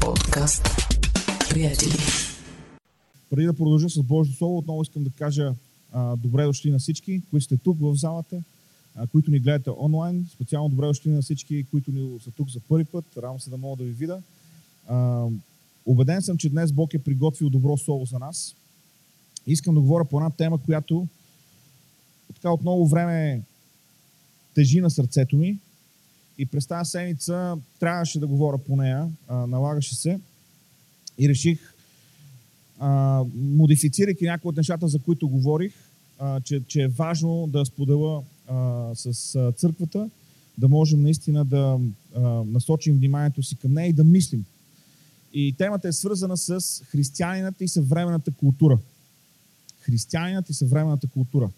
Подкаст. Приятели. Преди да продължа с Божието Слово, отново искам да кажа а, добре дошли на всички, които сте тук в залата, а, които ни гледате онлайн. Специално добре дошли на всички, които ни са тук за първи път. Радвам се да мога да ви видя. А, съм, че днес Бог е приготвил добро Слово за нас. Искам да говоря по една тема, която така от много време тежи на сърцето ми. И през тази седмица трябваше да говоря по нея, а, налагаше се. И реших, а, модифицирайки някои от нещата, за които говорих, а, че, че е важно да споделя а, с а, църквата, да можем наистина да а, насочим вниманието си към нея и да мислим. И темата е свързана с християнината и съвременната култура. Християнинът и съвременната култура.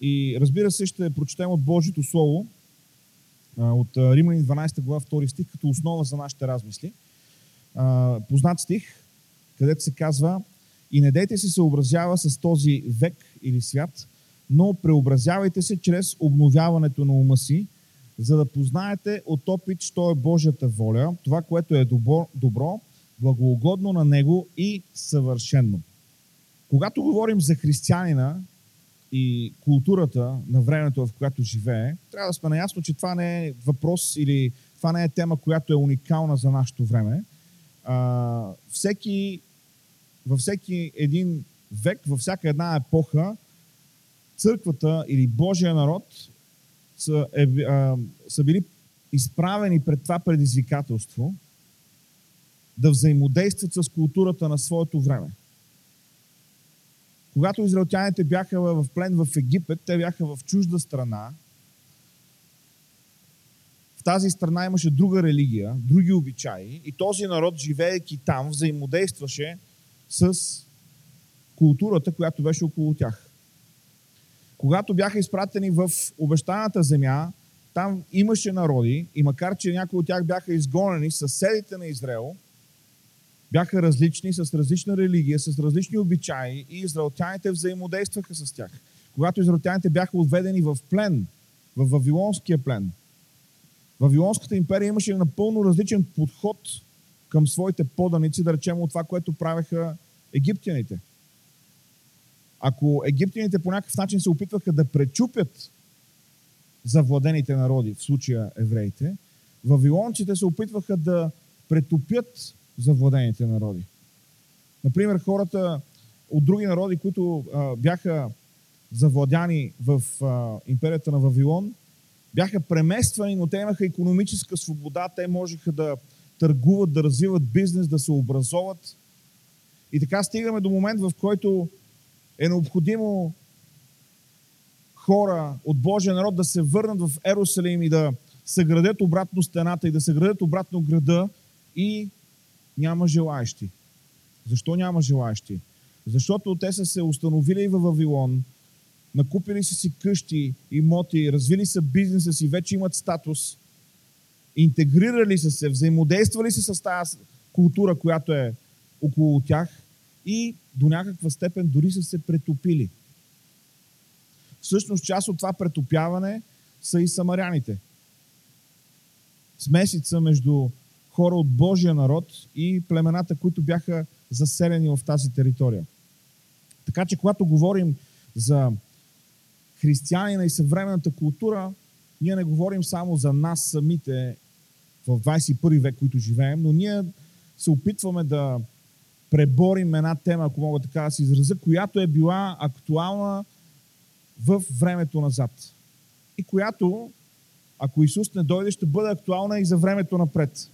И разбира се, ще прочетем от Божието Слово, от Римляни 12 глава 2 стих, като основа за нашите размисли. Познат стих, където се казва И не дейте се съобразява с този век или свят, но преобразявайте се чрез обновяването на ума си, за да познаете от опит, що е Божията воля, това, което е добро, добро благоугодно на Него и съвършено. Когато говорим за християнина, и културата на времето, в което живее, трябва да сме наясно, че това не е въпрос или това не е тема, която е уникална за нашето време. А, всеки, във всеки един век, във всяка една епоха, църквата или Божия народ са, е, а, са били изправени пред това предизвикателство да взаимодействат с културата на своето време. Когато израелтяните бяха в плен в Египет, те бяха в чужда страна. В тази страна имаше друга религия, други обичаи и този народ, живеейки там, взаимодействаше с културата, която беше около тях. Когато бяха изпратени в обещаната земя, там имаше народи и макар, че някои от тях бяха изгонени, съседите на Израел – бяха различни, с различна религия, с различни обичаи и израелтяните взаимодействаха с тях. Когато израелтяните бяха отведени в плен, в Вавилонския плен, Вавилонската империя имаше напълно различен подход към своите поданици, да речем от това, което правеха египтяните. Ако египтяните по някакъв начин се опитваха да пречупят завладените народи, в случая евреите, вавилонците се опитваха да претопят завладените народи. Например, хората от други народи, които а, бяха завладяни в а, империята на Вавилон, бяха премествани, но те имаха економическа свобода, те можеха да търгуват, да развиват бизнес, да се образоват. И така стигаме до момент, в който е необходимо хора от Божия народ да се върнат в Ерусалим и да съградят обратно стената и да съградят обратно града и няма желаящи. Защо няма желаящи? Защото те са се установили в Вавилон, накупили са си къщи, имоти, развили са бизнеса си, вече имат статус, интегрирали са се, взаимодействали са с тази култура, която е около тях и до някаква степен дори са се претопили. Всъщност част от това претопяване са и самаряните. Смесица между хора от Божия народ и племената, които бяха заселени в тази територия. Така че, когато говорим за християнина и съвременната култура, ние не говорим само за нас самите в 21 век, които живеем, но ние се опитваме да преборим една тема, ако мога така да се изразя, която е била актуална в времето назад. И която, ако Исус не дойде, ще бъде актуална и за времето напред.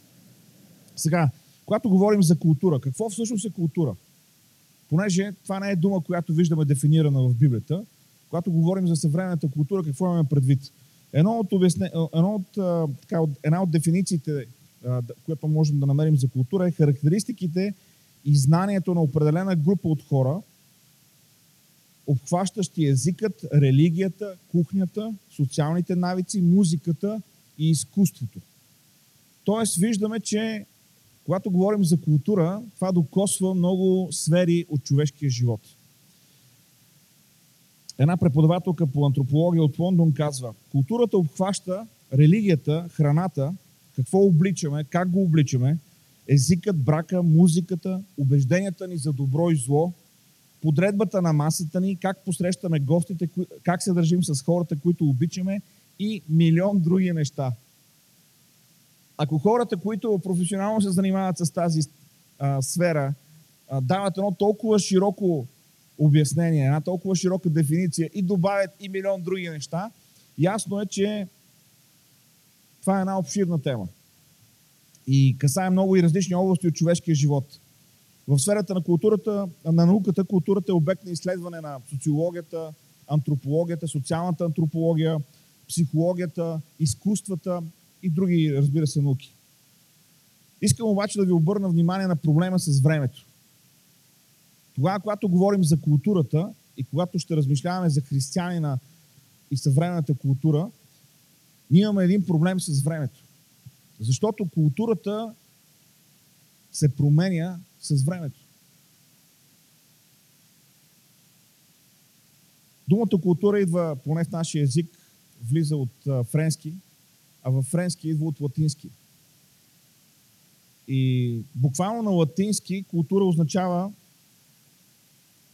Сега, когато говорим за култура, какво всъщност е култура? Понеже това не е дума, която виждаме дефинирана в Библията, когато говорим за съвременната култура, какво имаме предвид? Едно от, обясне, едно от, така, една от дефинициите, която можем да намерим за култура, е характеристиките и знанието на определена група от хора, обхващащи езикът, религията, кухнята, социалните навици, музиката и изкуството. Тоест, виждаме, че когато говорим за култура, това докосва много сфери от човешкия живот. Една преподавателка по антропология от Лондон казва, културата обхваща религията, храната, какво обличаме, как го обличаме, езикът, брака, музиката, убежденията ни за добро и зло, подредбата на масата ни, как посрещаме гостите, как се държим с хората, които обичаме и милион други неща. Ако хората, които професионално се занимават с тази а, сфера, а, дават едно толкова широко обяснение, една толкова широка дефиниция и добавят и милион други неща, ясно е, че това е една обширна тема. И касае много и различни области от човешкия живот. В сферата на културата, на науката, културата е обект на изследване на социологията, антропологията, социалната антропология, психологията, изкуствата и други, разбира се, науки. Искам обаче да ви обърна внимание на проблема с времето. Тогава, когато говорим за културата и когато ще размишляваме за християнина и съвременната култура, ние имаме един проблем с времето. Защото културата се променя с времето. Думата култура идва, поне в нашия език, влиза от френски, а във френски идва от латински. И буквално на латински култура означава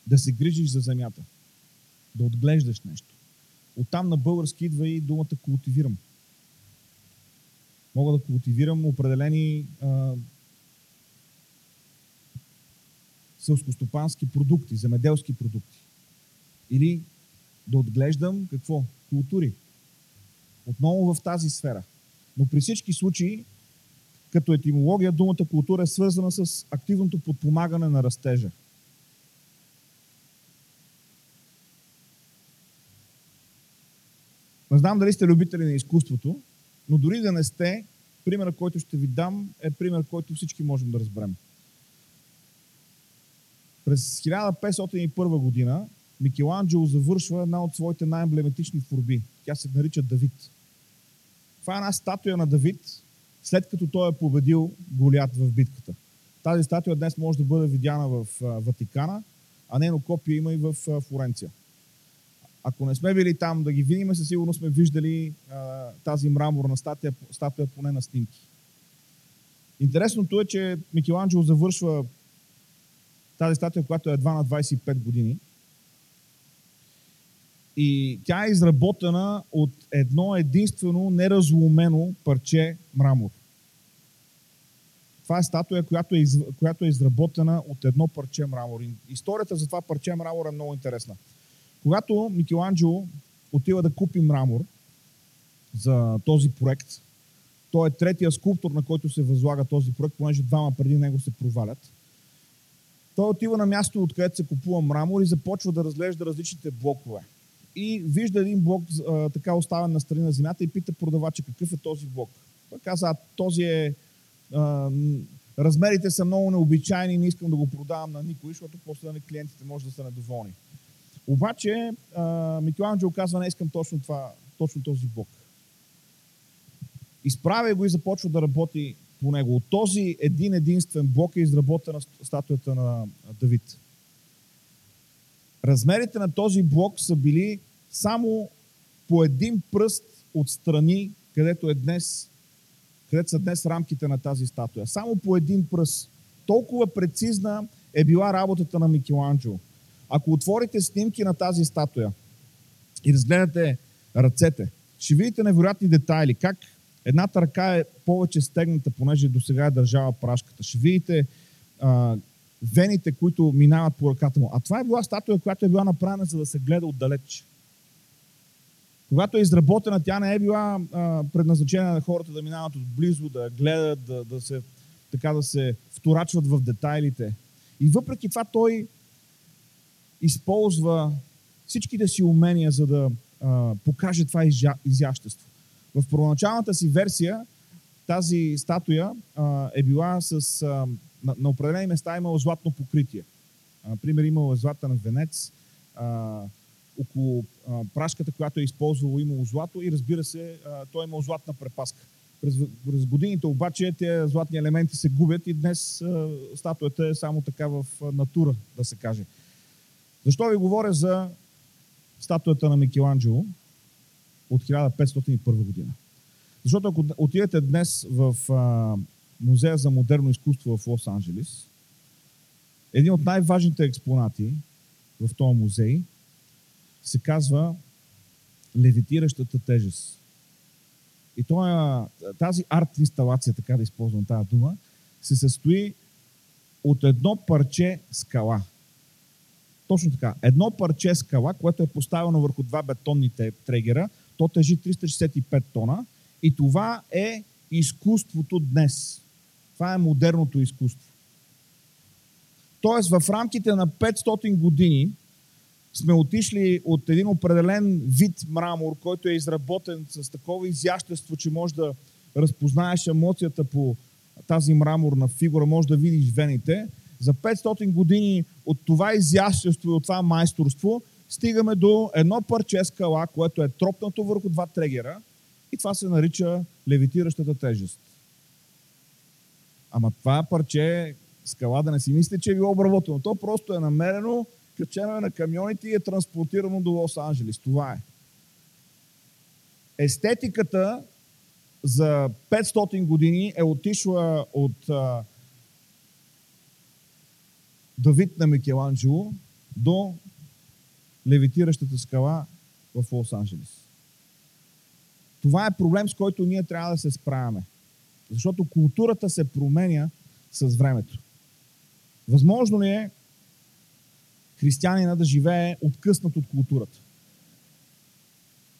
да се грижиш за земята, да отглеждаш нещо. Оттам на български идва и думата култивирам. Мога да култивирам определени а, селскостопански продукти, земеделски продукти. Или да отглеждам какво? Култури. Отново в тази сфера. Но при всички случаи, като етимология, думата култура е свързана с активното подпомагане на растежа. Не знам дали сте любители на изкуството, но дори да не сте, примерът, който ще ви дам, е пример, който всички можем да разберем. През 1501 година Микеланджело завършва една от своите най-емблематични творби. Тя се нарича Давид. Това е една статуя на Давид, след като той е победил Голят в битката. Тази статуя днес може да бъде видяна в Ватикана, а нейно копие има и в Флоренция. Ако не сме били там да ги видим, със сигурност сме виждали а, тази мраморна статуя, статуя поне на снимки. Интересното е, че Микеланджело завършва тази статуя, която е едва на 25 години. И тя е изработена от едно единствено неразломено парче мрамор. Това е статуя, която е, из, която е изработена от едно парче мрамор. Историята за това парче мрамор е много интересна. Когато Микеланджело отива да купи мрамор за този проект, той е третия скулптор, на който се възлага този проект, понеже двама преди него се провалят. Той отива на място, откъдето се купува мрамор и започва да разглежда различните блокове. И вижда един блок а, така оставен на страни на земята и пита продавача какъв е този блок. Той каза, а този е... А, размерите са много необичайни, не искам да го продавам на никой, защото после на клиентите може да са недоволни. Обаче Микеланджело казва, не искам точно, това, точно този блок. Изправя го и започва да работи по него. От този един единствен блок е изработена статуята на Давид. Размерите на този блок са били само по един пръст отстрани, където е днес, където са днес рамките на тази статуя. Само по един пръст. Толкова прецизна е била работата на Микеланджело. Ако отворите снимки на тази статуя и разгледате ръцете, ще видите невероятни детайли. Как едната ръка е повече стегната, понеже до сега е държава прашката. Ще видите а, вените, които минават по ръката му. А това е била статуя, която е била направена, за да се гледа отдалеч. Когато е изработена, тя не е била а, предназначена на хората да минават отблизо, да гледат, да, да се, така да се вторачват в детайлите. И въпреки това той използва всичките си умения, за да а, покаже това изя, изящество. В първоначалната си версия тази статуя а, е била с... А, на, на определени места имала златно покритие. Например, имала злата на венец, а, около а, прашката, която е използвало, имало злато и разбира се, а, той е имал златна препаска. През, през годините обаче тези златни елементи се губят и днес а, статуята е само така в натура, да се каже. Защо ви говоря за статуята на Микеланджело от 1501 година? Защото ако отидете днес в а, Музея за модерно изкуство в Лос-Анджелес. Един от най-важните експонати в този музей се казва левитиращата тежест. И това, тази арт-инсталация, така да използвам тази дума, се състои от едно парче скала. Точно така. Едно парче скала, което е поставено върху два бетонни трегера, то тежи 365 тона и това е изкуството днес. Това е модерното изкуство. Тоест в рамките на 500 години сме отишли от един определен вид мрамор, който е изработен с такова изящество, че може да разпознаеш емоцията по тази мраморна фигура, може да видиш вените. За 500 години от това изящество и от това майсторство стигаме до едно парче скала, което е тропнато върху два трегера и това се нарича левитиращата тежест. Ама това парче скала, да не си мислите, че е било обработено. То просто е намерено, качено е на камионите и е транспортирано до Лос-Анджелес. Това е. Естетиката за 500 години е отишла от а, Давид на Микеланджело до левитиращата скала в Лос-Анджелес. Това е проблем, с който ние трябва да се справяме. Защото културата се променя с времето. Възможно ли е християнина да живее откъснат от културата?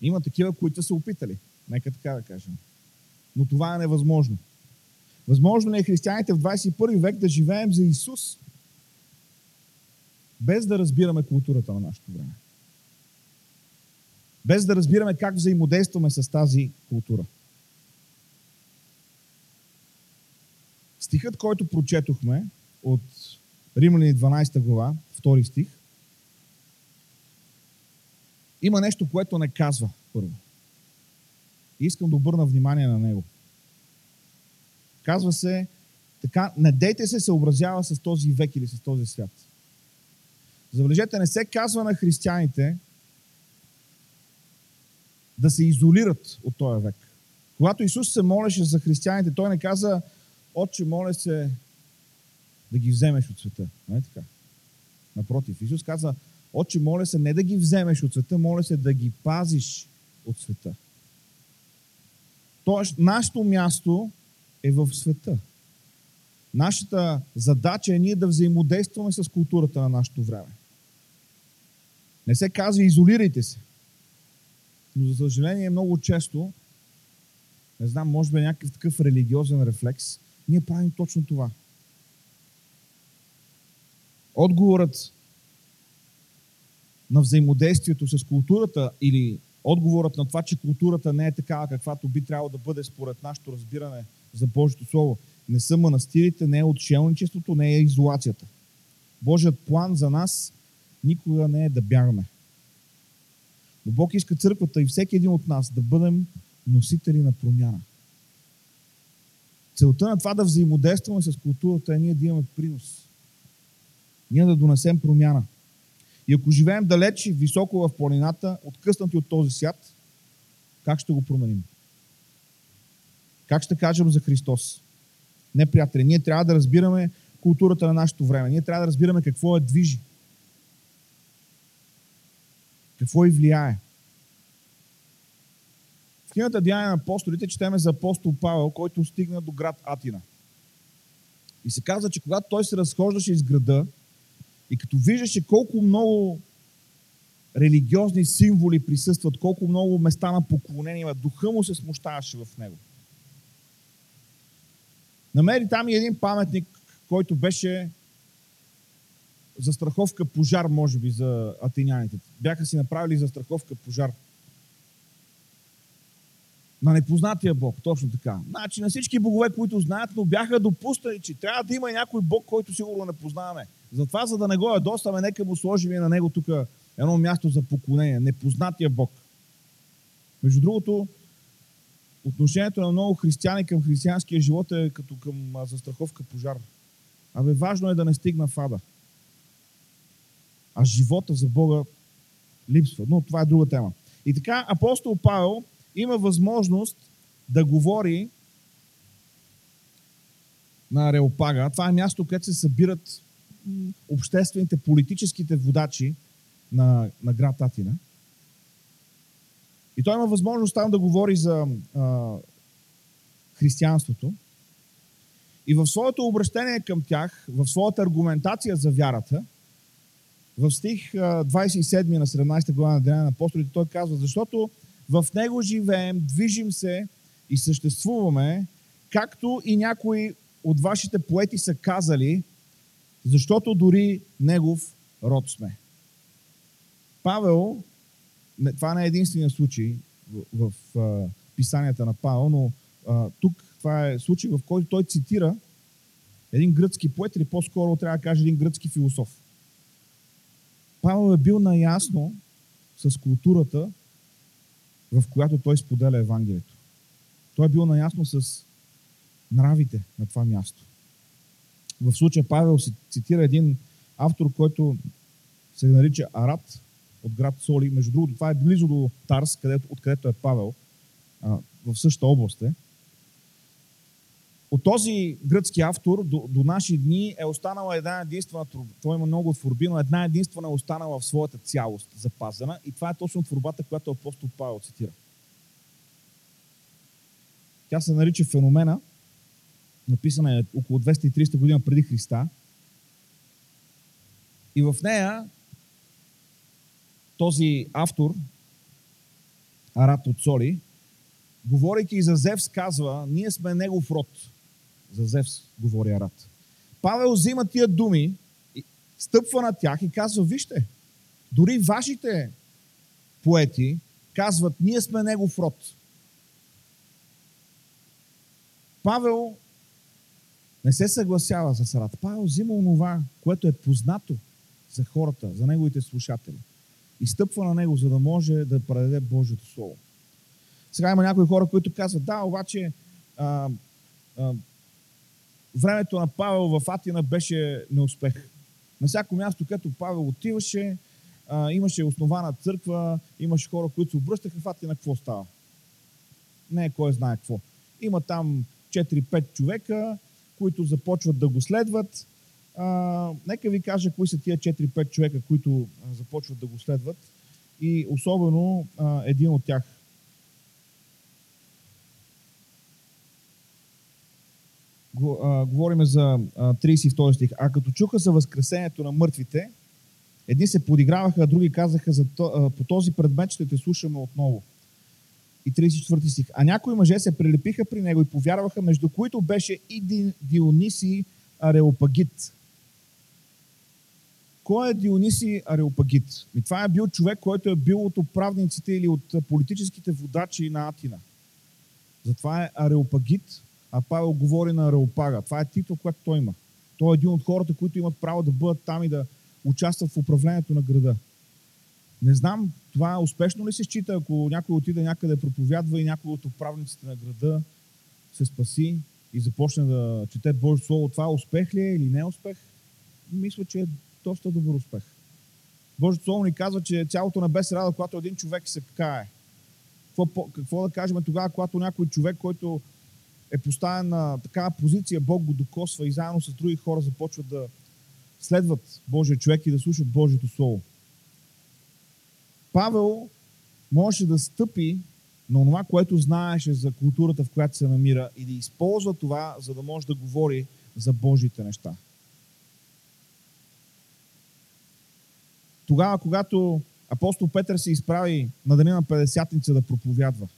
Има такива, които са опитали. Нека така да кажем. Но това е невъзможно. Възможно ли е християните в 21 век да живеем за Исус, без да разбираме културата на нашето време? Без да разбираме как взаимодействаме с тази култура. Стихът, който прочетохме от Римляни 12 глава, 2 стих, има нещо, което не казва първо. И искам да обърна внимание на него. Казва се, така, не дейте се съобразява с този век или с този свят. Забележете, не се казва на християните да се изолират от този век. Когато Исус се молеше за християните, той не каза, Отче, моля се да ги вземеш от света. Не е така? Напротив, Исус каза, Отче, моля се не да ги вземеш от света, моля се да ги пазиш от света. Тоест, нашето място е в света. Нашата задача е ние да взаимодействаме с културата на нашето време. Не се казва изолирайте се. Но за съжаление много често, не знам, може би е някакъв такъв религиозен рефлекс, ние правим точно това. Отговорът на взаимодействието с културата или отговорът на това, че културата не е такава, каквато би трябвало да бъде според нашето разбиране за Божието Слово, не са манастирите, не е отшелничеството, не е изолацията. Божият план за нас никога не е да бягаме. Но Бог иска църквата и всеки един от нас да бъдем носители на промяна. Целта на това да взаимодействаме с културата е ние да имаме принос. Ние да донесем промяна. И ако живеем далеч високо в планината, откъснати от този свят, как ще го променим? Как ще кажем за Христос? Не, приятели, ние трябва да разбираме културата на нашето време. Ние трябва да разбираме какво е движи. Какво и влияе. В книгата Деяния на апостолите четеме за апостол Павел, който стигна до град Атина. И се казва, че когато той се разхождаше из града и като виждаше колко много религиозни символи присъстват, колко много места на поклонение има, духа му се смущаваше в него. Намери там и един паметник, който беше застраховка пожар, може би, за атиняните. Бяха си направили застраховка пожар на непознатия Бог, точно така. Значи на всички богове, които знаят, но бяха допуснали, че трябва да има някой Бог, който сигурно не познаваме. Затова, за да не го ядосваме, нека му сложим и на него тук едно място за поклонение. Непознатия Бог. Между другото, отношението на много християни към християнския живот е като към застраховка пожар. Абе, важно е да не стигна фада. А живота за Бога липсва. Но това е друга тема. И така, апостол Павел има възможност да говори на Ареопага. Това е място, където се събират обществените, политическите водачи на, на град Атина. И той има възможност там да говори за а, християнството. И в своето обращение към тях, в своята аргументация за вярата, в стих 27 на 17 глава на Деня на апостолите, той казва, защото в него живеем, движим се и съществуваме, както и някои от вашите поети са казали, защото дори негов род сме. Павел, това не е единствения случай в, в в писанията на Павел, но а, тук това е случай, в който той цитира един гръцки поет, или по-скоро трябва да каже един гръцки философ. Павел е бил наясно с културата, в която той споделя Евангелието. Той е бил наясно с нравите на това място. В случая Павел цитира един автор, който се нарича Арат от град Соли. Между другото, това е близо до Тарс, където, откъдето е Павел. А, в същата област е. От този гръцки автор до, до наши дни е останала една единствена, той има много творби, но една единствена е останала в своята цялост запазена и това е точно творбата, която апостол Павел цитира. Тя се нарича Феномена, написана е около 230 година преди Христа. И в нея този автор, Арат от Соли, говорейки за Зевс, казва, ние сме негов род. За Зевс говори Арат. Павел взима тия думи, стъпва на тях и казва, вижте, дори вашите поети казват, ние сме негов род. Павел не се съгласява с Арат. Павел взима онова, което е познато за хората, за неговите слушатели. И стъпва на него, за да може да предаде Божието Слово. Сега има някои хора, които казват, да, обаче а, а, времето на Павел в Атина беше неуспех. На всяко място, където Павел отиваше, а, имаше основана църква, имаше хора, които се обръщаха в Атина, какво става? Не е кой знае какво. Има там 4-5 човека, които започват да го следват. А, нека ви кажа кои са тия 4-5 човека, които започват да го следват. И особено а, един от тях. Го, говориме за а, 32 стих. А като чуха за възкресението на мъртвите, едни се подиграваха, а други казаха, за, а, по този предмет ще те слушаме отново и 34 стих. А някои мъже се прилепиха при него и повярваха, между които беше и Диониси Ареопагит. Кой е Диониси Ареопагит? И това е бил човек, който е бил от управниците или от политическите водачи на Атина. Затова е Ареопагит, а Павел говори на Ареопага. Това е титул, който той има. Той е един от хората, които имат право да бъдат там и да участват в управлението на града. Не знам това успешно ли се счита, ако някой отиде някъде проповядва и някой от управниците на града се спаси и започне да чете Божие Слово. Това успех ли е или не е успех? Мисля, че е доста добър успех. Божието Слово ни казва, че цялото небе се рада, когато един човек се кае. Какво, какво да кажем тогава, когато някой човек, който е поставен на такава позиция, Бог го докосва и заедно с други хора започват да следват Божия човек и да слушат Божието Слово. Павел можеше да стъпи на това, което знаеше за културата, в която се намира и да използва това, за да може да говори за Божите неща. Тогава, когато апостол Петър се изправи на деня на 50 да проповядва,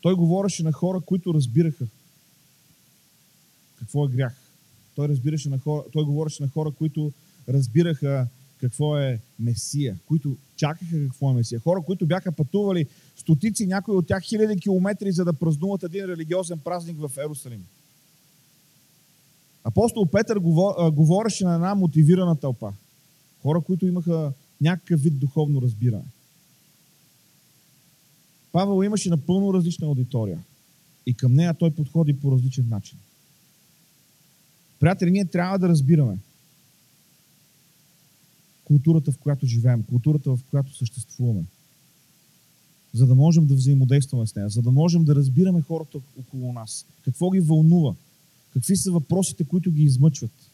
той говореше на хора, които разбираха какво е грях. Той, разбираше на хора, той говореше на хора, които разбираха какво е Месия, които чакаха какво е Месия. Хора, които бяха пътували стотици, някои от тях хиляди километри, за да празнуват един религиозен празник в Ерусалим. Апостол Петър говореше на една мотивирана тълпа. Хора, които имаха някакъв вид духовно разбиране. Павел имаше напълно различна аудитория. И към нея той подходи по различен начин. Приятели, ние трябва да разбираме, културата, в която живеем, културата, в която съществуваме. за да можем да взаимодействаме с нея, за да можем да разбираме хората около нас, какво ги вълнува, какви са въпросите, които ги измъчват.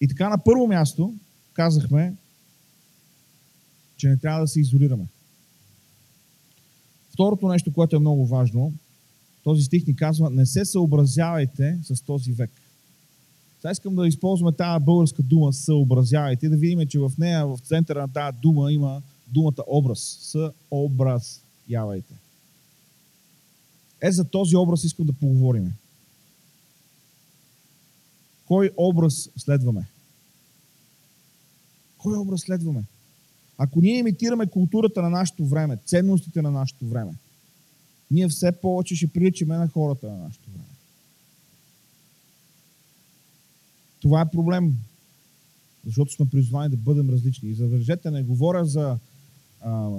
И така на първо място казахме, че не трябва да се изолираме. Второто нещо, което е много важно, този стих ни казва, не се съобразявайте с този век. Сега искам да използваме тази българска дума съобразявайте, да видим, че в нея, в центъра на тази дума има думата образ. Съобразявайте. Е, за този образ искам да поговорим. Кой образ следваме? Кой образ следваме? Ако ние имитираме културата на нашето време, ценностите на нашето време, ние все повече ще приличаме на хората на нашето време. Това е проблем, защото сме призвани да бъдем различни. И забележете, не говоря за а,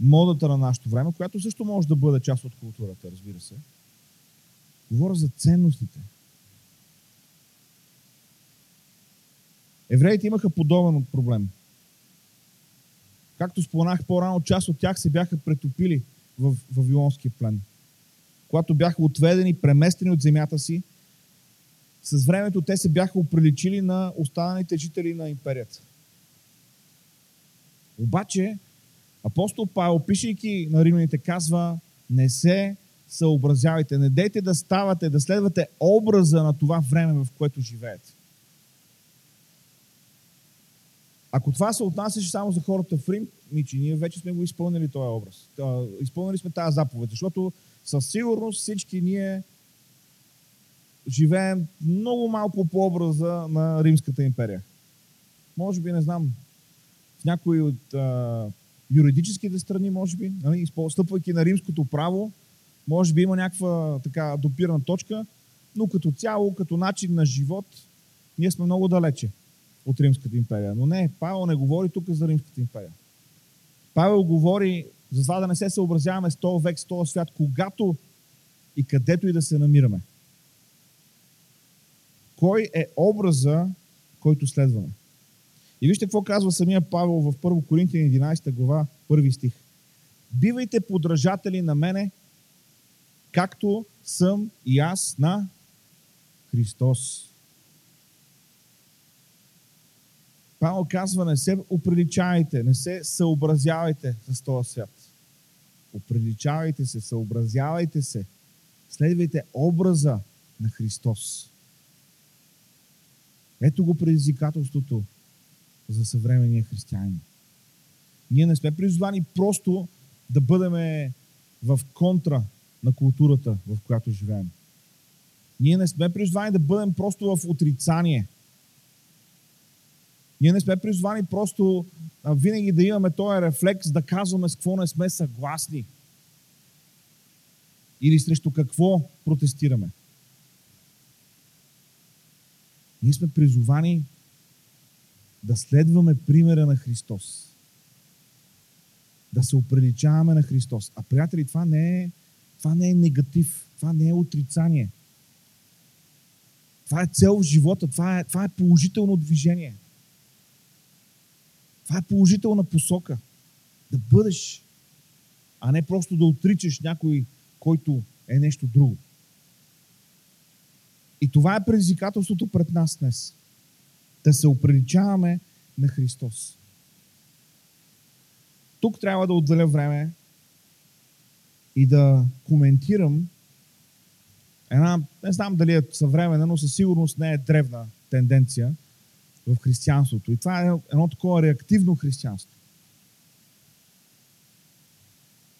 модата на нашето време, която също може да бъде част от културата, разбира се. Говоря за ценностите. Евреите имаха подобен проблем. Както споменах по-рано, част от тях се бяха претопили в Вавилонския плен. Когато бяха отведени, преместени от земята си, с времето те се бяха оприличили на останалите жители на империята. Обаче, апостол Павел, пишейки на римляните, казва, не се съобразявайте, не дейте да ставате, да следвате образа на това време, в което живеете. Ако това се отнасяше само за хората в Рим, мичи, ние вече сме го изпълнили този образ. Изпълнили сме тази заповед, защото със сигурност всички ние живеем много малко по образа на Римската империя. Може би, не знам, в някои от а, юридическите страни, може би, нали, стъпвайки на римското право, може би има някаква така допирана точка, но като цяло, като начин на живот, ние сме много далече от Римската империя. Но не, Павел не говори тук за Римската империя. Павел говори за това да не се съобразяваме с този век, с този свят, когато и където и да се намираме. Кой е образа, който следваме? И вижте какво казва самия Павел в 1 Коринтияни 11 глава, първи стих. Бивайте подражатели на мене, както съм и аз на Христос. Павел казва, не се оприличавайте, не се съобразявайте с този свят. Оприличавайте се, съобразявайте се. Следвайте образа на Христос. Ето го предизвикателството за съвременния християнин. Ние не сме призвани просто да бъдем в контра на културата, в която живеем. Ние не сме призвани да бъдем просто в отрицание – ние не сме призвани просто винаги да имаме този рефлекс да казваме с какво не сме съгласни. Или срещу какво протестираме. Ние сме призовани да следваме примера на Христос. Да се оприличаваме на Христос. А, приятели, това не е, това не е негатив. Това не е отрицание. Това е цел в живота. Това е, това е положително движение. Това е положителна посока. Да бъдеш, а не просто да отричаш някой, който е нещо друго. И това е предизвикателството пред нас днес. Да се оприличаваме на Христос. Тук трябва да отделя време и да коментирам една, не знам дали е съвременна, но със сигурност не е древна тенденция – в християнството. И това е едно такова реактивно християнство.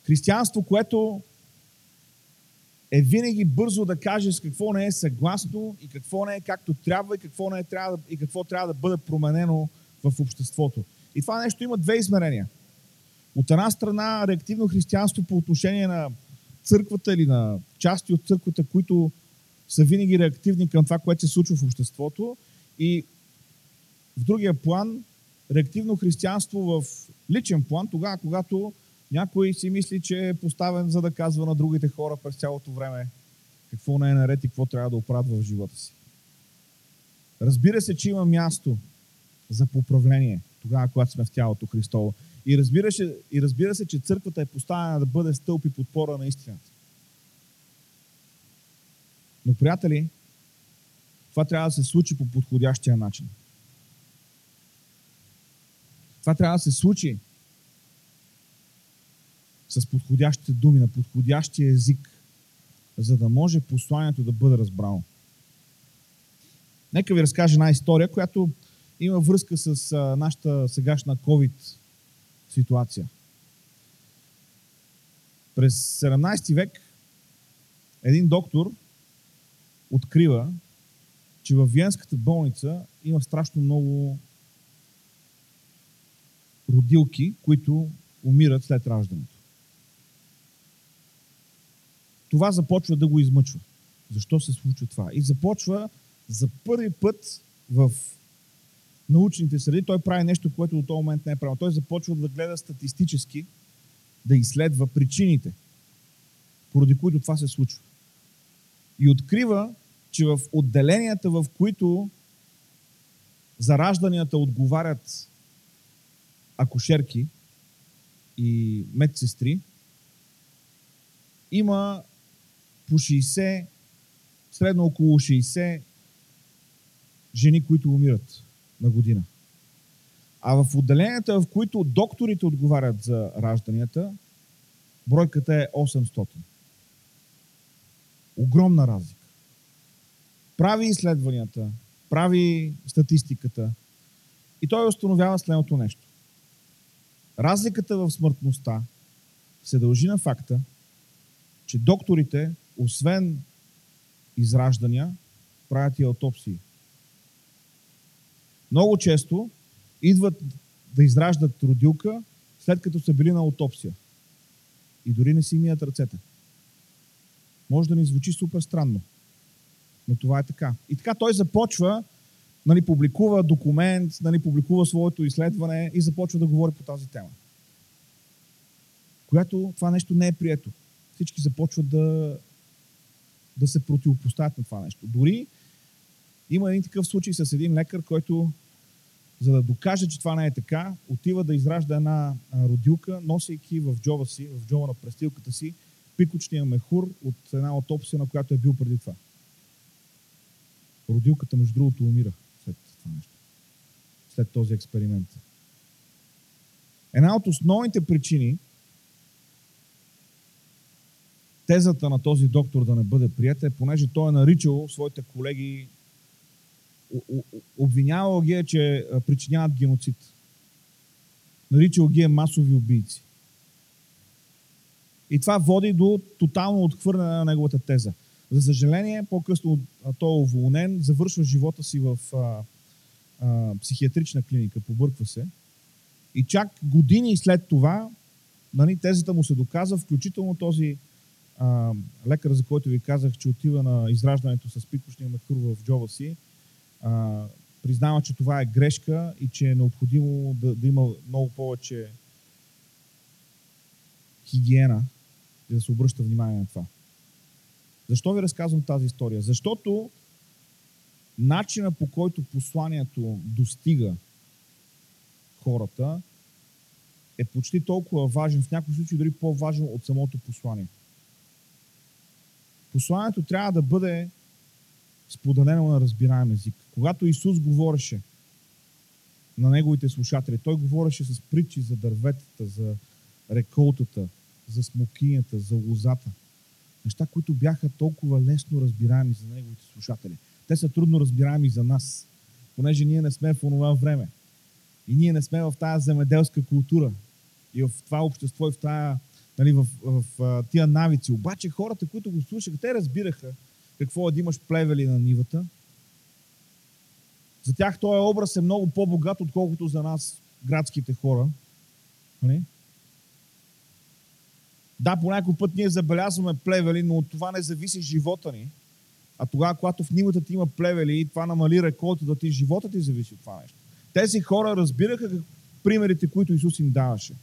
Християнство, което е винаги бързо да каже с какво не е съгласно и какво не е както трябва и какво, не е, трябва, и какво трябва да бъде променено в обществото. И това нещо има две измерения. От една страна реактивно християнство по отношение на църквата или на части от църквата, които са винаги реактивни към това, което се случва в обществото. И в другия план, реактивно християнство в личен план, тогава, когато някой си мисли, че е поставен за да казва на другите хора през цялото време какво не е наред и какво трябва да оправя в живота си. Разбира се, че има място за поправление, тогава, когато сме в тялото Христово. И разбира, се, и разбира се, че църквата е поставена да бъде стълб и подпора на истината. Но, приятели, това трябва да се случи по подходящия начин. Това трябва да се случи с подходящите думи, на подходящия език, за да може посланието да бъде разбрано. Нека ви разкажа една история, която има връзка с нашата сегашна COVID ситуация. През 17 век един доктор открива, че във Виенската болница има страшно много родилки, които умират след раждането. Това започва да го измъчва. Защо се случва това? И започва за първи път в научните среди, той прави нещо, което до този момент не е правил. Той започва да гледа статистически, да изследва причините, поради които това се случва. И открива, че в отделенията, в които заражданията отговарят акушерки и медсестри, има по 60, средно около 60 жени, които умират на година. А в отделенията, в които докторите отговарят за ражданията, бройката е 800. Огромна разлика. Прави изследванията, прави статистиката и той установява следното нещо. Разликата в смъртността се дължи на факта, че докторите, освен израждания, правят и аутопсии. Много често идват да израждат родилка, след като са били на аутопсия. И дори не си мият ръцете. Може да ни звучи супер странно, но това е така. И така той започва, нали, публикува документ, нали, публикува своето изследване и започва да говори по тази тема. Когато това нещо не е прието, всички започват да, да се противопоставят на това нещо. Дори има един такъв случай с един лекар, който за да докаже, че това не е така, отива да изражда една родилка, носейки в джоба си, в джоба на престилката си, пикочния мехур от една аутопсия, на която е бил преди това. Родилката, между другото, умира след това нещо. След този експеримент. Една от основните причини тезата на този доктор да не бъде прията е, понеже той е наричал своите колеги обвинявал ги е, че причиняват геноцид. Наричал ги е масови убийци. И това води до тотално отхвърляне на неговата теза. За съжаление, по-късно той е уволнен, завършва живота си в а, а, психиатрична клиника, побърква се. И чак години след това, нали, тезата му се доказва, включително този а, лекар, за който ви казах, че отива на израждането с пикошния мехур в джоба си, а, признава, че това е грешка и че е необходимо да, да има много повече хигиена и да се обръща внимание на това. Защо ви разказвам тази история? Защото начина по който посланието достига хората е почти толкова важен, в някои случаи дори по-важен от самото послание. Посланието трябва да бъде споделено на разбираем език. Когато Исус говореше на неговите слушатели, той говореше с притчи за дърветата, за реколтата, за смокинята, за лозата. Неща, които бяха толкова лесно разбираеми за неговите слушатели. Те са трудно разбираеми за нас, понеже ние не сме в това време. И ние не сме в тази земеделска култура и в това общество и в, тая, нали, в, в, в тия навици. Обаче хората, които го слушаха, те разбираха какво е да имаш плевели на нивата. За тях този образ е много по-богат, отколкото за нас, градските хора. Нали? Да, по някой път ние забелязваме плевели, но от това не зависи живота ни. А тогава, когато в нивата ти има плевели това намали реколта ти, живота ти зависи от това нещо. Тези хора разбираха как, примерите, които Исус им даваше.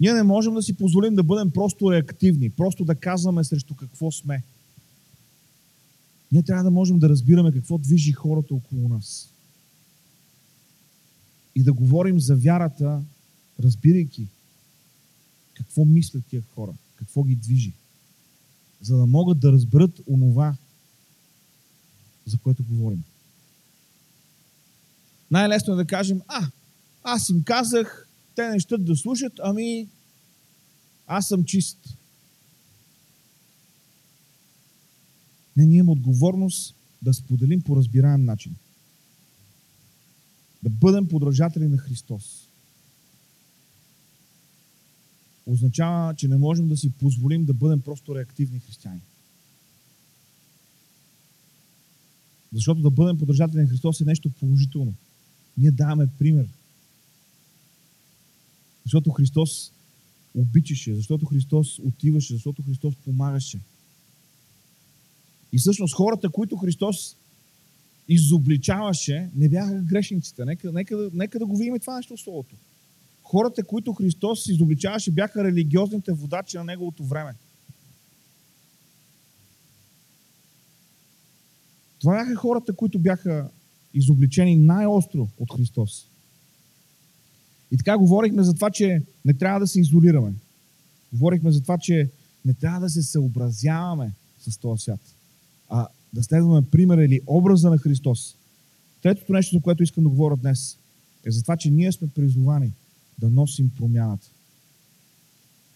Ние не можем да си позволим да бъдем просто реактивни, просто да казваме срещу какво сме. Ние трябва да можем да разбираме какво движи хората около нас. и да говорим за вярата, разбирайки какво мислят тия хора, какво ги движи, за да могат да разберат онова, за което говорим. Най-лесно е да кажем, а, аз им казах, те не щат да слушат, ами аз съм чист. Не, ние имаме отговорност да споделим по разбираем начин. Да бъдем подражатели на Христос. Означава, че не можем да си позволим да бъдем просто реактивни християни. Защото да бъдем подражатели на Христос е нещо положително. Ние даваме пример. Защото Христос обичаше, защото Христос отиваше, защото Христос помагаше. И всъщност хората, които Христос изобличаваше, не бяха грешниците. Нека, нека, нека да го видим това нещо в Словото. Хората, които Христос изобличаваше, бяха религиозните водачи на Неговото време. Това бяха хората, които бяха изобличени най-остро от Христос. И така говорихме за това, че не трябва да се изолираме. Говорихме за това, че не трябва да се съобразяваме с този свят, а да следваме примера или образа на Христос. Третото нещо, за което искам да говоря днес, е за това, че ние сме призовани да носим промяната.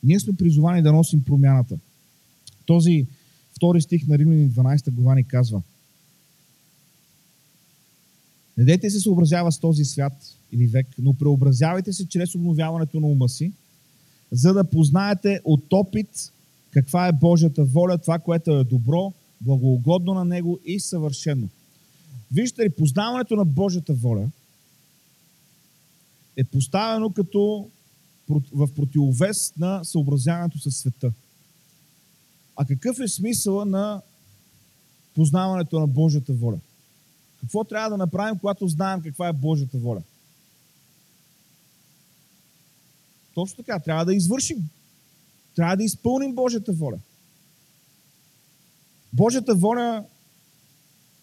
Ние сме призовани да носим промяната. Този втори стих на Римляни 12 глава ни казва Не дейте се съобразява с този свят или век, но преобразявайте се чрез обновяването на ума си, за да познаете от опит каква е Божията воля, това, което е добро, благоугодно на Него и съвършено. Виждате ли, познаването на Божията воля е поставено като в противовес на съобразяването със света. А какъв е смисъла на познаването на Божията воля? Какво трябва да направим, когато знаем каква е Божията воля? Точно така, трябва да извършим. Трябва да изпълним Божията воля. Божията воля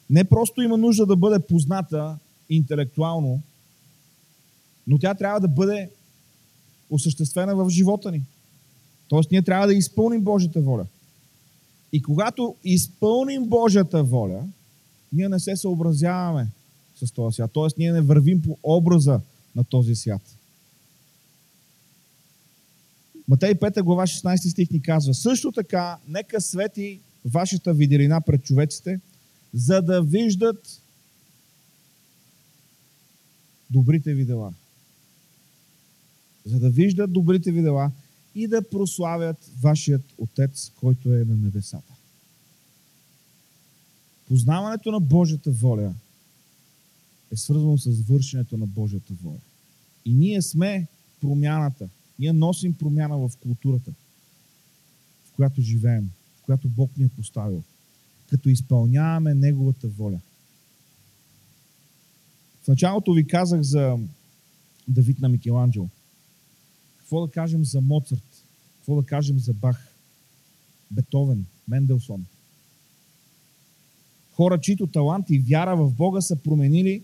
не просто има нужда да бъде позната интелектуално, но тя трябва да бъде осъществена в живота ни. Тоест, ние трябва да изпълним Божията воля. И когато изпълним Божията воля, ние не се съобразяваме с този свят. Тоест, ние не вървим по образа на този свят. Матей 5 глава 16 стих ни казва, също така, нека свети вашата виделина пред човеците, за да виждат добрите ви дела. За да виждат добрите ви дела и да прославят вашият Отец, който е на небесата. Познаването на Божията воля е свързано с вършенето на Божията воля. И ние сме промяната. Ние носим промяна в културата, в която живеем, в която Бог ни е поставил, като изпълняваме Неговата воля. В началото ви казах за Давид на Микеланджело. Какво да кажем за Моцарт? Какво да кажем за Бах? Бетовен, Менделсон. Хора, чието талант и вяра в Бога са променили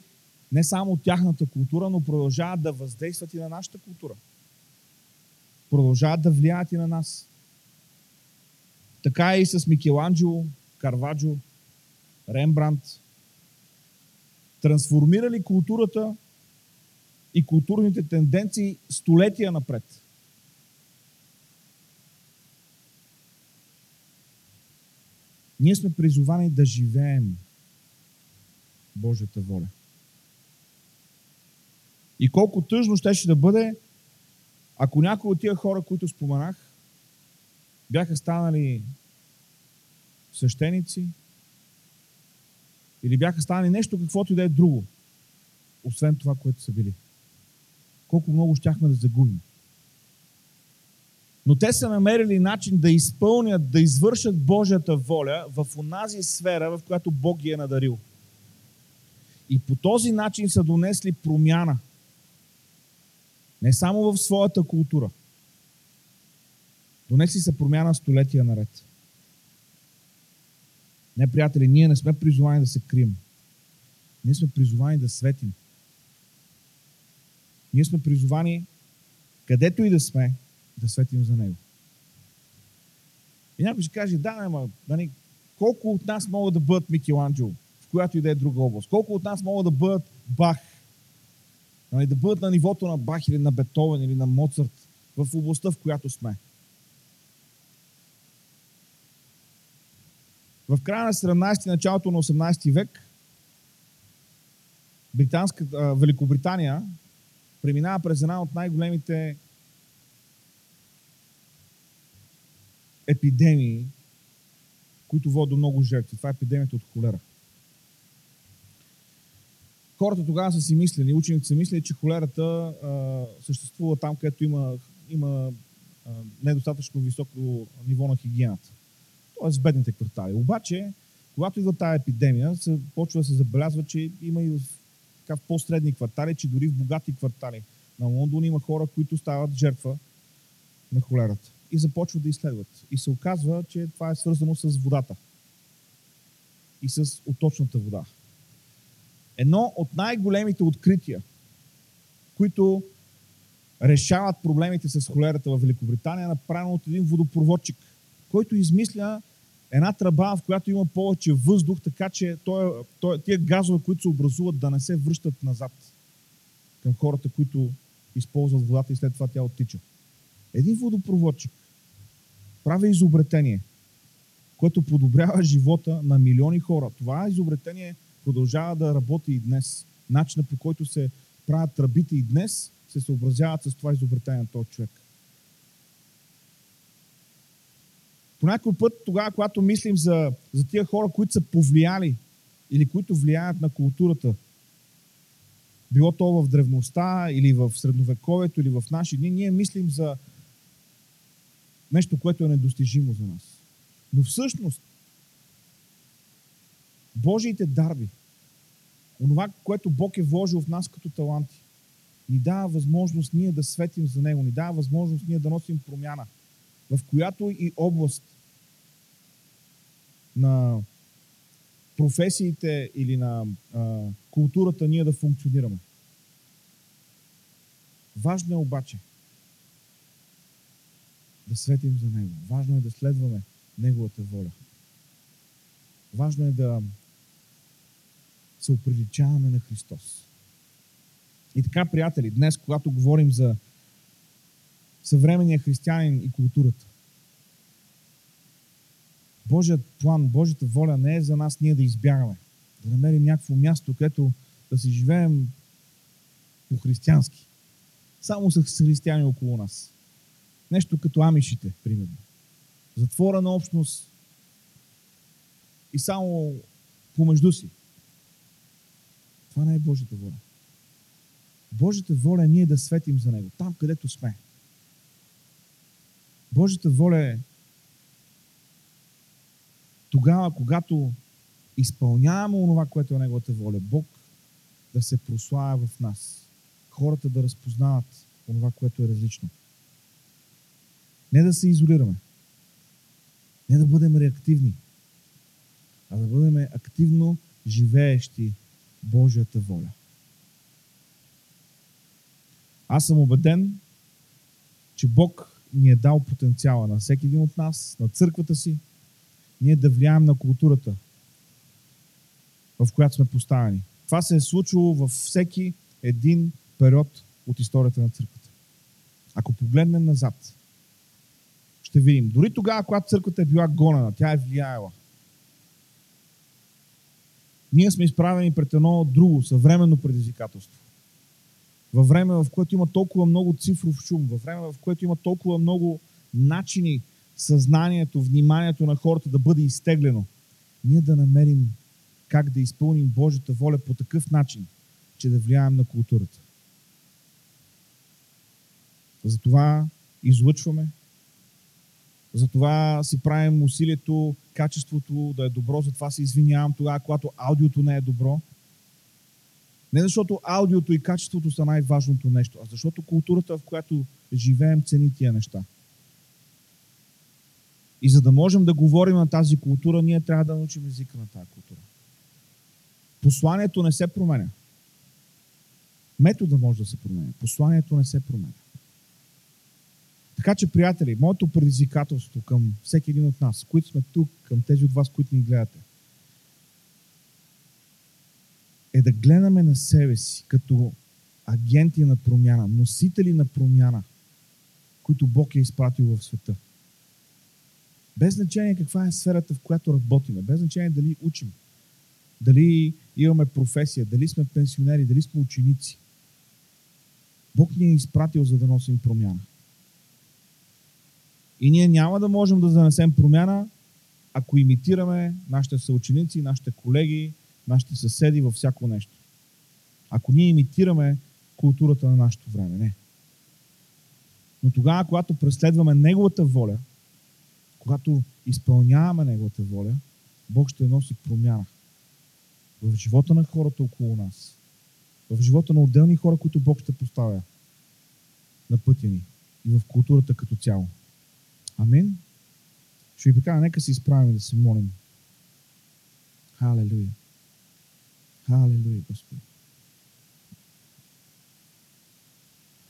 не само тяхната култура, но продължават да въздействат и на нашата култура продължават да влияят и на нас. Така е и с Микеланджело, Карваджо, Рембрандт. Трансформирали културата и културните тенденции столетия напред. Ние сме призовани да живеем Божията воля. И колко тъжно щеше да бъде, ако някои от тия хора, които споменах, бяха станали свещеници или бяха станали нещо каквото и да е друго, освен това, което са били. Колко много щяхме да загубим. Но те са намерили начин да изпълнят, да извършат Божията воля в онази сфера, в която Бог ги е надарил. И по този начин са донесли промяна – не само в своята култура. Донеси се промяна столетия наред. Не, приятели, ние не сме призовани да се крием. Ние сме призовани да светим. Ние сме призовани, където и да сме, да светим за Него. И някой ще каже, да, ама, нали, колко от нас могат да бъдат Микеланджело, в която и да е друга област? Колко от нас могат да бъдат Бах? Нали, да бъдат на нивото на Бах или на Бетовен или на Моцарт в областта, в която сме? В края на 17 началото на 18 век Британска, Великобритания преминава през една от най-големите епидемии, които водят до много жертви. Това е епидемията от холера. Хората тогава са си мислили, учените са мислили, че холерата а, съществува там, където има, има а, недостатъчно високо ниво на хигиената. Тоест в бедните квартали. Обаче, когато идва тази епидемия, се почва да се забелязва, че има и в, така, в по-средни квартали, че дори в богати квартали на Лондон има хора, които стават жертва на холерата и започват да изследват. И се оказва, че това е свързано с водата и с оточната вода. Едно от най-големите открития, които решават проблемите с холерата в Великобритания, е направено от един водопроводчик, който измисля една тръба, в която има повече въздух, така че той, той, тия газове, които се образуват, да не се връщат назад към хората, които използват водата и след това тя оттича. Един водопроводчик прави изобретение, което подобрява живота на милиони хора. Това изобретение продължава да работи и днес. Начинът по който се правят тръбите и днес се съобразяват с това изобретение на този човек. По някой път, тогава, когато мислим за, за тия хора, които са повлияли или които влияят на културата, било то в древността или в средновековието или в наши дни, ние мислим за нещо, което е недостижимо за нас. Но всъщност, Божиите дарби, онова, което Бог е вложил в нас като таланти, ни дава възможност ние да светим за Него, ни дава възможност ние да носим промяна, в която и област на професиите или на а, културата ние да функционираме. Важно е обаче да светим за Него. Важно е да следваме Неговата воля. Важно е да се оприличаваме на Христос. И така, приятели, днес, когато говорим за съвременния християнин и културата, Божият план, Божията воля не е за нас ние да избягаме, да намерим някакво място, където да си живеем по-християнски. Само с християни около нас. Нещо като амишите, примерно. Затвора на общност и само помежду си. Това не е Божията воля. Божията воля е ние да светим за Него, там където сме. Божията воля е тогава, когато изпълняваме онова, което е Неговата воля, Бог да се прославя в нас. Хората да разпознават онова, което е различно. Не да се изолираме. Не да бъдем реактивни, а да бъдем активно живеещи Божията воля. Аз съм убеден, че Бог ни е дал потенциала на всеки един от нас, на църквата си, ние да влияем на културата, в която сме поставени. Това се е случило във всеки един период от историята на църквата. Ако погледнем назад, ще видим. Дори тогава, когато църквата е била гонена, тя е влияела. Ние сме изправени пред едно друго, съвременно предизвикателство. Във време, в което има толкова много цифров шум, във време, в което има толкова много начини съзнанието, вниманието на хората да бъде изтеглено, ние да намерим как да изпълним Божията воля по такъв начин, че да влияем на културата. Затова излъчваме, затова си правим усилието, качеството да е добро, затова се извинявам тогава, когато аудиото не е добро. Не защото аудиото и качеството са най-важното нещо, а защото културата, в която живеем, цени тия неща. И за да можем да говорим на тази култура, ние трябва да научим езика на тази култура. Посланието не се променя. Метода може да се променя. Посланието не се променя. Така че, приятели, моето предизвикателство към всеки един от нас, които сме тук, към тези от вас, които ни гледате, е да гледаме на себе си като агенти на промяна, носители на промяна, които Бог е изпратил в света. Без значение каква е сферата, в която работиме, без значение дали учим, дали имаме професия, дали сме пенсионери, дали сме ученици. Бог ни е изпратил, за да носим промяна. И ние няма да можем да занесем промяна, ако имитираме нашите съученици, нашите колеги, нашите съседи във всяко нещо. Ако ние имитираме културата на нашето време. Не. Но тогава, когато преследваме Неговата воля, когато изпълняваме Неговата воля, Бог ще носи промяна в живота на хората около нас, в живота на отделни хора, които Бог ще поставя на пътя ни и в културата като цяло. Амин. Ще ви покажа, нека се изправим да се молим. Халелуя. Халелуя, Господи.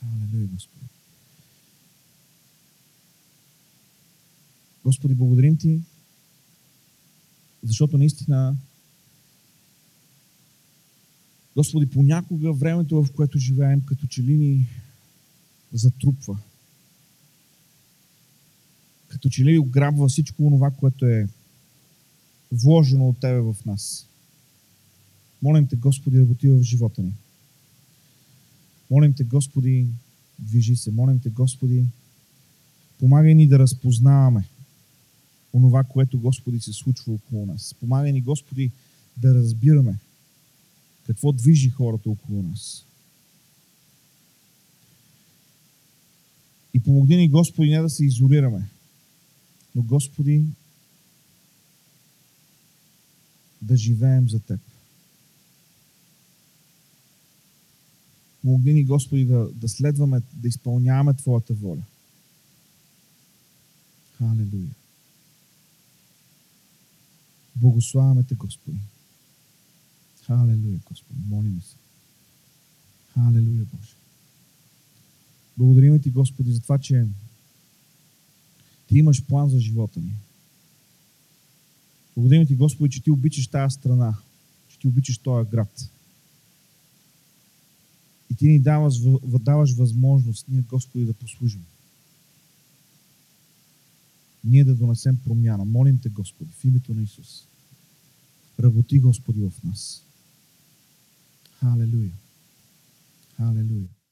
Халелуя, Господи. Господи, благодарим Ти, защото наистина Господи, понякога времето, в което живеем, като че ли ни затрупва. Като че ли ограбва всичко това, което е вложено от Тебе в нас. Молим Те, Господи, работи в живота ни. Молим Те, Господи, движи се. Молим Те, Господи, помагай ни да разпознаваме онова, което, Господи, се случва около нас. Помагай ни, Господи, да разбираме какво движи хората около нас. И помогни ни, Господи, не да се изолираме, но, Господи, да живеем за Теб. Помогни ни, Господи, да, да следваме, да изпълняваме Твоята воля. Халелуя. Благославяме Те, Господи. Халелуя, Господи. Молим се. Халелуя, Боже. Благодарим Ти, Господи, за това, че Ти имаш план за живота ни. Благодарим Ти, Господи, че Ти обичаш тази страна, че Ти обичаш този град. И Ти ни даваш, даваш възможност ние, Господи, да послужим. Ние да донесем промяна. Молим Те, Господи, в името на Исус. Работи, Господи, в нас. Hallelujah. Hallelujah.